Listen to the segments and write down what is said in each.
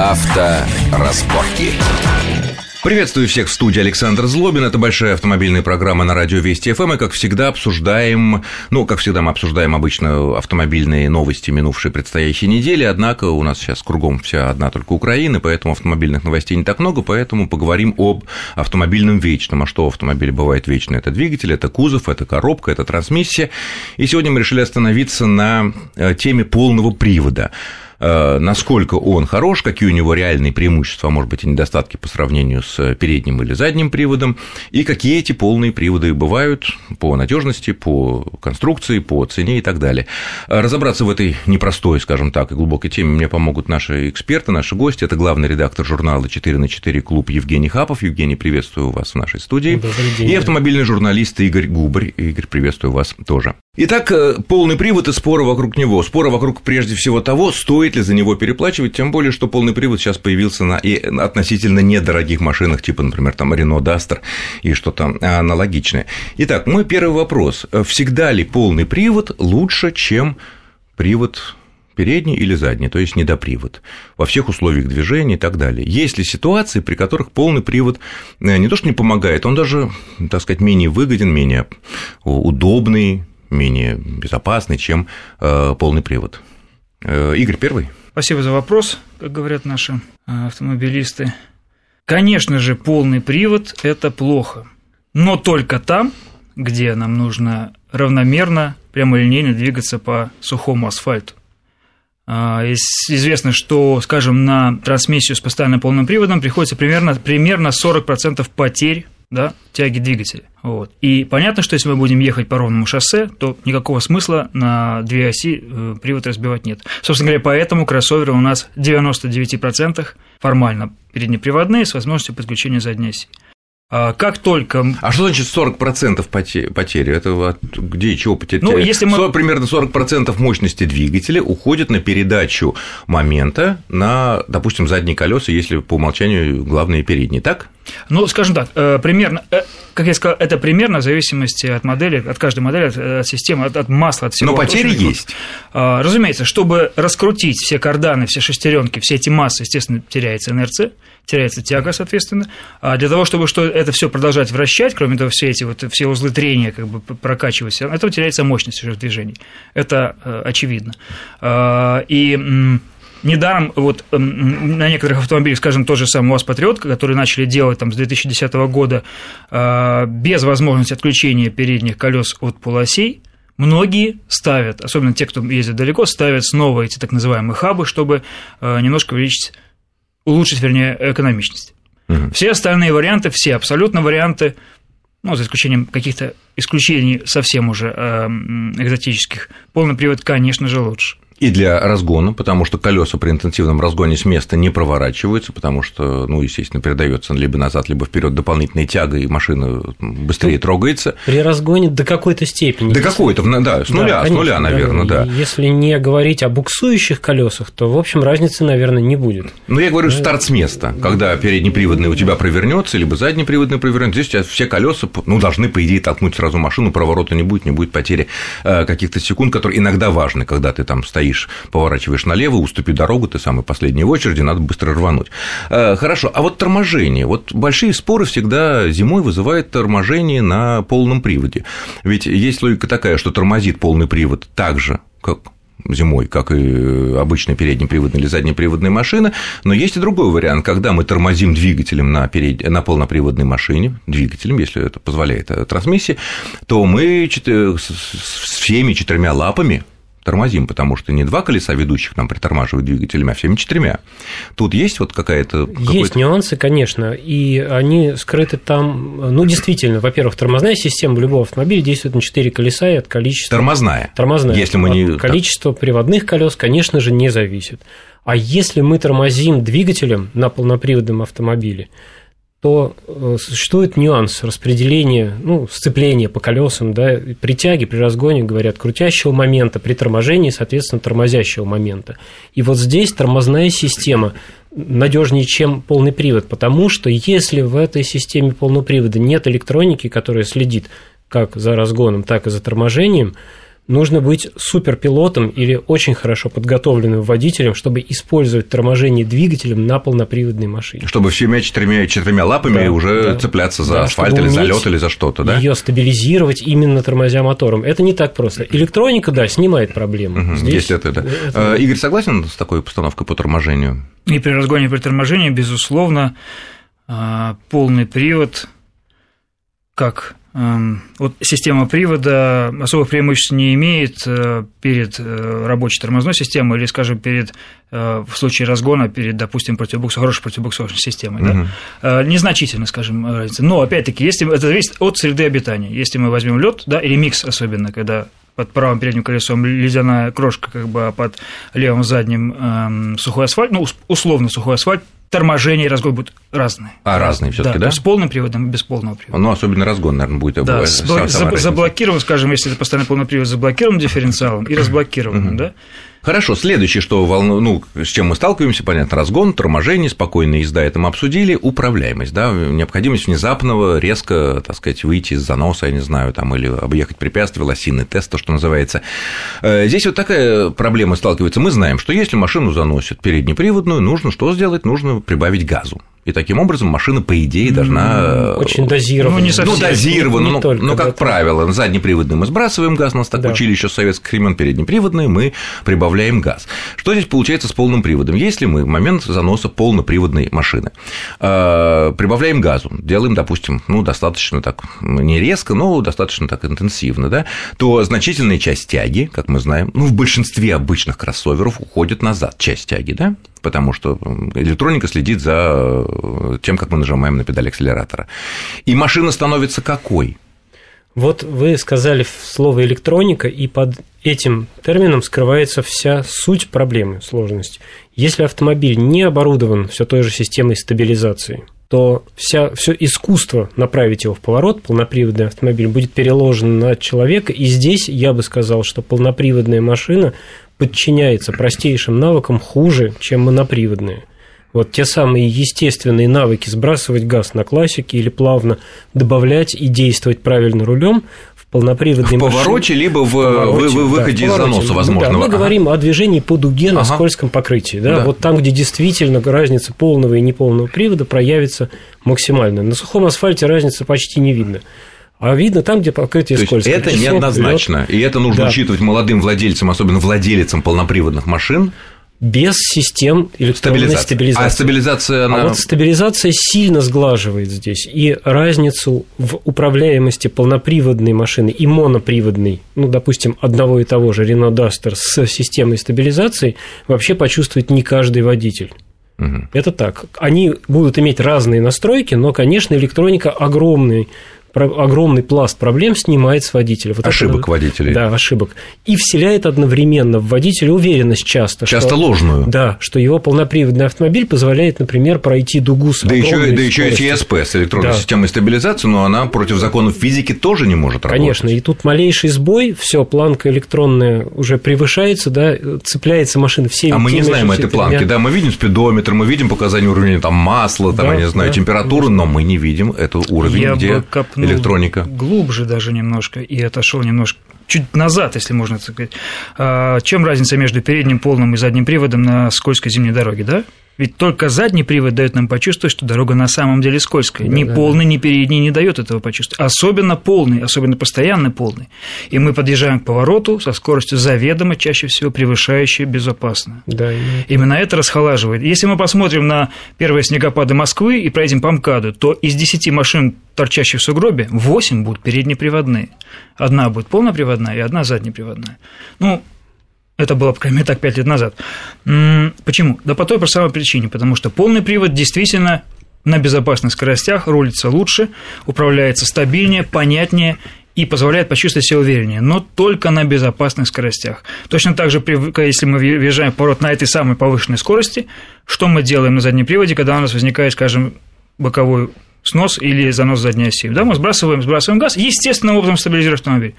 Авторазборки. Приветствую всех в студии Александр Злобин. Это большая автомобильная программа на радио Вести ФМ. И, как всегда, обсуждаем, ну, как всегда, мы обсуждаем обычно автомобильные новости минувшей предстоящей недели. Однако у нас сейчас кругом вся одна только Украина, поэтому автомобильных новостей не так много, поэтому поговорим об автомобильном вечном. А что в автомобиле бывает вечно? Это двигатель, это кузов, это коробка, это трансмиссия. И сегодня мы решили остановиться на э, теме полного привода. Э, насколько он хорош, какие у него реальные преимущества, а может быть, и недостатки по сравнению с передним или задним приводом, и какие эти полные приводы бывают по надежности, по конструкции, по цене и так далее. Разобраться в этой непростой, скажем так, и глубокой теме мне помогут наши эксперты, наши гости. Это главный редактор журнала 4 на 4 клуб Евгений Хапов. Евгений, приветствую вас в нашей студии. день. И автомобильный журналист Игорь Губарь. Игорь, приветствую вас тоже. Итак, э, полный привод и споры вокруг него. Споры вокруг прежде всего того, стоит ли за него переплачивать, тем более, что полный привод сейчас появился на и относительно недорогих машинах, типа, например, там Renault Duster и что-то аналогичное. Итак, мой первый вопрос. Всегда ли полный привод лучше, чем привод передний или задний, то есть недопривод, во всех условиях движения и так далее. Есть ли ситуации, при которых полный привод э, не то что не помогает, он даже, так сказать, менее выгоден, менее удобный, менее безопасный, чем э, полный привод. Э, Игорь, первый. Спасибо за вопрос, как говорят наши э, автомобилисты. Конечно же, полный привод – это плохо, но только там, где нам нужно равномерно, прямолинейно двигаться по сухому асфальту. А, известно, что, скажем, на трансмиссию с постоянным полным приводом приходится примерно, примерно 40% потерь да, тяги двигателя. Вот. И понятно, что если мы будем ехать по ровному шоссе, то никакого смысла на две оси э, привод разбивать нет. Собственно говоря, поэтому кроссоверы у нас в 99% формально переднеприводные с возможностью подключения задней оси. А как только... А что значит 40% потери? Это где и чего потерять? Ну, если мы... Примерно 40% мощности двигателя уходит на передачу момента на, допустим, задние колеса, если по умолчанию главные передние, так? Ну, скажем так, э, примерно, э, как я сказал, это примерно в зависимости от модели, от каждой модели, от, от системы, от, от масла, от всего. Но потери есть. А, разумеется, чтобы раскрутить все карданы, все шестеренки, все эти массы, естественно, теряется инерция, теряется тяга, соответственно. А для того, чтобы что это все продолжать вращать, кроме того, все эти вот все узлы трения как бы прокачивать, этого теряется мощность уже в движении. Это э, очевидно. А, и Недаром вот на некоторых автомобилях, скажем, тот же самый УАЗ Патриот, который начали делать там с 2010 года а, без возможности отключения передних колес от полосей, многие ставят, особенно те, кто ездит далеко, ставят снова эти так называемые хабы, чтобы а, немножко увеличить улучшить, вернее, экономичность. Угу. Все остальные варианты, все абсолютно варианты, ну, за исключением каких-то исключений совсем уже э, экзотических, полный привод, конечно же, лучше и для разгона, потому что колеса при интенсивном разгоне с места не проворачиваются, потому что, ну, естественно, передается либо назад, либо вперед дополнительной тягой, и машина быстрее ну, трогается. При разгоне до какой-то степени. До какой-то, да, с нуля, да, конечно, с нуля, наверное, да. Если не говорить о буксующих колесах, то, в общем, разницы, наверное, не будет. Ну, я говорю, да. старт с места, когда переднеприводный у тебя провернется, либо заднеприводный провернется, здесь у тебя все колеса, ну, должны, по идее, толкнуть сразу машину, проворота не будет, не будет потери э, каких-то секунд, которые иногда важны, когда ты там стоишь стоишь, поворачиваешь налево, уступи дорогу, ты самый последний в очереди, надо быстро рвануть. Э, хорошо, а вот торможение. Вот большие споры всегда зимой вызывают торможение на полном приводе. Ведь есть логика такая, что тормозит полный привод так же, как зимой, как и обычная переднеприводная или заднеприводная машина, но есть и другой вариант, когда мы тормозим двигателем на, перед... на полноприводной машине, двигателем, если это позволяет э, трансмиссия, то мы с всеми четырьмя лапами тормозим, потому что не два колеса ведущих нам притормаживают двигателями, а всеми четырьмя. Тут есть вот какая-то... Есть нюансы, конечно, и они скрыты там... Ну, действительно, во-первых, тормозная система любого автомобиля действует на четыре колеса и от количества... Тормозная. Тормозная. Если мы не... Количество приводных колес, конечно же, не зависит. А если мы тормозим двигателем на полноприводном автомобиле, то э, существует нюанс распределения, ну, сцепления по колесам, да, при тяге, при разгоне, говорят, крутящего момента, при торможении, соответственно, тормозящего момента. И вот здесь тормозная система надежнее, чем полный привод, потому что если в этой системе полного привода нет электроники, которая следит как за разгоном, так и за торможением, нужно быть суперпилотом или очень хорошо подготовленным водителем, чтобы использовать торможение двигателем на полноприводной машине. Чтобы всеми четырьмя, четырьмя лапами да, уже да. цепляться за да, асфальт или за лед или за что-то, да? Ее стабилизировать именно тормозя мотором. Это не так просто. Электроника, да, снимает проблему. Угу, Здесь есть это, да. это... Игорь согласен с такой постановкой по торможению? И при разгоне при торможении, безусловно, а, полный привод как вот система привода особых преимуществ не имеет э, перед э, рабочей тормозной системой или, скажем, перед э, в случае разгона перед, допустим, противобуксовой, хорошей противобуксовочной системой. Угу. Да? Незначительно, скажем, разница. Но, опять-таки, если это зависит от среды обитания. Если мы возьмем лед, да, или микс особенно, когда под правым передним колесом ледяная крошка, как бы, а под левым задним эм, сухой асфальт, ну, условно сухой асфальт, торможение и разгон будут разные. А, разные все таки да, да? С полным приводом и без полного привода. Ну, особенно разгон, наверное, будет да, заблокирован, скажем, если это постоянно полный привод, заблокирован дифференциалом и разблокированным, да? Хорошо, следующее, что волну, ну, с чем мы сталкиваемся, понятно, разгон, торможение, спокойная езда, это мы обсудили, управляемость, да, необходимость внезапного, резко, так сказать, выйти из заноса, я не знаю, там, или объехать препятствие, лосиный тест, то, что называется. Э, здесь вот такая проблема сталкивается. Мы знаем, что если машину заносят переднеприводную, нужно что сделать? Нужно прибавить газу. И таким образом машина, по идее, должна... Очень дозирована. Ну, не совсем. Ну, дозирована, но, но, но, как это... правило, заднеприводный мы сбрасываем газ, нас так да. учили еще с советских времен, переднеприводный мы прибавляем газ. Что здесь получается с полным приводом? Если мы в момент заноса полноприводной машины э, прибавляем газу, делаем, допустим, ну, достаточно так, не резко, но достаточно так интенсивно, да, то значительная часть тяги, как мы знаем, ну, в большинстве обычных кроссоверов уходит назад часть тяги, да, потому что электроника следит за э, тем, как мы нажимаем на педаль акселератора. И машина становится какой? Вот вы сказали слово электроника, и под этим термином скрывается вся суть проблемы, сложность. Если автомобиль не оборудован все той же системой стабилизации, то вся, все искусство направить его в поворот, полноприводный автомобиль, будет переложено на человека. И здесь я бы сказал, что полноприводная машина подчиняется простейшим навыкам хуже, чем моноприводные. Вот те самые естественные навыки сбрасывать газ на классике или плавно добавлять и действовать правильно рулем в полноприводной в повороте, либо в, в, повороте, в выходе да, из заноса возможного. Да, мы ага. говорим о движении по дуге на ага. скользком покрытии. Да? Да. Вот там, где действительно разница полного и неполного привода проявится максимально. На сухом асфальте разницы почти не видно. А видно там, где покрытие То скользкое. Это неоднозначно. Лед. И это нужно да. учитывать молодым владельцам, особенно владельцам полноприводных машин, без систем электронной стабилизации. стабилизации. А стабилизация, она... А вот стабилизация сильно сглаживает здесь. И разницу в управляемости полноприводной машины и моноприводной, ну, допустим, одного и того же Renault Duster с системой стабилизации вообще почувствует не каждый водитель. Угу. Это так. Они будут иметь разные настройки, но, конечно, электроника огромный огромный пласт проблем снимает с водителя. Вот ошибок это, водителей. Да, ошибок. И вселяет одновременно в водителя уверенность часто. Часто что, ложную. Да, что его полноприводный автомобиль позволяет, например, пройти дугу с Да еще, да еще и ЕСП с электронной да. системой стабилизации, но она против законов физики тоже не может работать. Конечно, и тут малейший сбой, все, планка электронная уже превышается, да, цепляется машина все. А мы не знаем этой планки, да, мы видим спидометр, мы видим показания уровня там масла, там, да, я не знаю, да, температуры, но мы не видим эту уровень, я где ну, электроника. Глубже даже немножко и отошел немножко чуть назад, если можно так сказать. А, чем разница между передним полным и задним приводом на скользкой зимней дороге, да? Ведь только задний привод дает нам почувствовать, что дорога на самом деле скользкая. Да, ни да, полный, да. ни передний не дает этого почувствовать. Особенно полный, особенно постоянно полный. И мы подъезжаем к повороту со скоростью заведомо, чаще всего превышающей безопасно. Да, именно. именно это расхолаживает. Если мы посмотрим на первые снегопады Москвы и проедем по МКАДу, то из 10 машин, торчащих в сугробе, 8 будут переднеприводные. Одна будет полноприводная и одна заднеприводная. Ну, это было, по крайней мере, так 5 лет назад. Почему? Да по той самой причине, потому что полный привод действительно на безопасных скоростях рулится лучше, управляется стабильнее, понятнее и позволяет почувствовать себя увереннее, но только на безопасных скоростях. Точно так же, если мы въезжаем в поворот на этой самой повышенной скорости, что мы делаем на заднем приводе, когда у нас возникает, скажем, боковой снос или занос задней оси. Да, мы сбрасываем, сбрасываем газ, естественным образом стабилизируем автомобиль.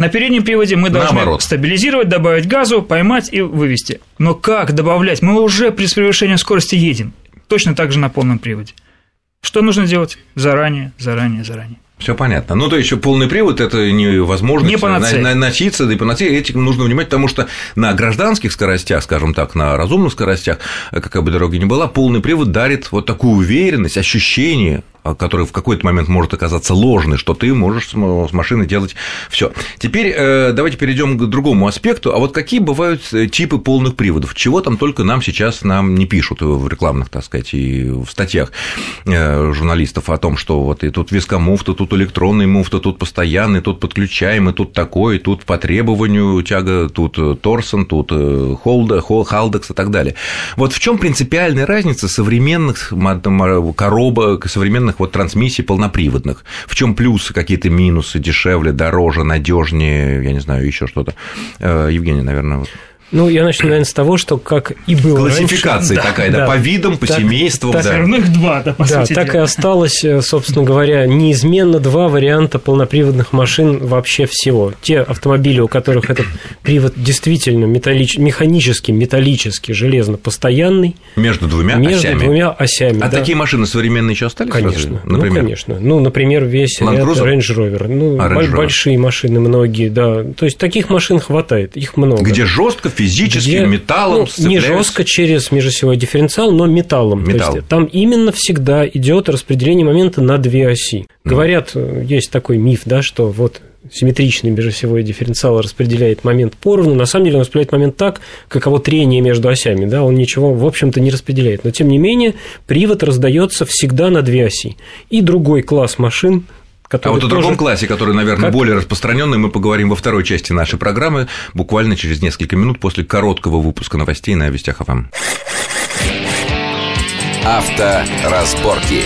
На переднем приводе мы должны Наоборот. стабилизировать, добавить газу, поймать и вывести. Но как добавлять? Мы уже при превышении скорости едем. Точно так же на полном приводе. Что нужно делать? Заранее, заранее, заранее. Все понятно. Ну, то есть, полный привод это невозможно. Не панацея. На, носиться, да и панацея, этим нужно внимать, потому что на гражданских скоростях, скажем так, на разумных скоростях, какая бы дорога ни была, полный привод дарит вот такую уверенность, ощущение который в какой-то момент может оказаться ложный, что ты можешь с машины делать все. Теперь э, давайте перейдем к другому аспекту. А вот какие бывают э, типы полных приводов? Чего там только нам сейчас нам не пишут в рекламных, так сказать, и в статьях э, журналистов о том, что вот и тут вискомуфта, тут электронный муфта, тут постоянный, тут подключаемый, тут такой, тут по требованию тяга, тут торсон, тут холда, халдекс и так далее. Вот в чем принципиальная разница современных коробок, современных современных вот трансмиссий полноприводных. В чем плюсы, какие-то минусы, дешевле, дороже, надежнее, я не знаю, еще что-то. Э, Евгений, наверное, вот. Ну, я начну, наверное, с того, что как и было Классификация раньше, такая, да, да, по видам, по так, семействам. Так, да. равных два, да, по да, сути так дела. и осталось, э, собственно говоря, неизменно два варианта полноприводных машин вообще всего. Те автомобили, у которых этот привод действительно металлич... механический, металлический, железно постоянный. Между двумя между осями. Между двумя осями, А да. такие машины современные еще остались? Конечно, разве? например? ну, конечно. Ну, например, весь Land ряд Cruiser? Range Rover. Ну, А, Range Rover. большие машины многие, да. То есть, таких машин хватает, их много. Где жестко, физически, Где, металлом ну, не сцепляются. жестко через межосевой дифференциал, но металлом. Металл. То есть, там именно всегда идет распределение момента на две оси. Говорят, есть такой миф, да, что вот симметричный межосевой дифференциал распределяет момент поровну, на самом деле он распределяет момент так, каково трение между осями, да, он ничего, в общем-то, не распределяет. Но, тем не менее, привод раздается всегда на две оси. И другой класс машин А вот о тоже... другом классе, который, наверное, Как- более распространенный, мы поговорим во второй части нашей программы, буквально через несколько минут после короткого выпуска новостей на Вестях ФМ. Авторазборки.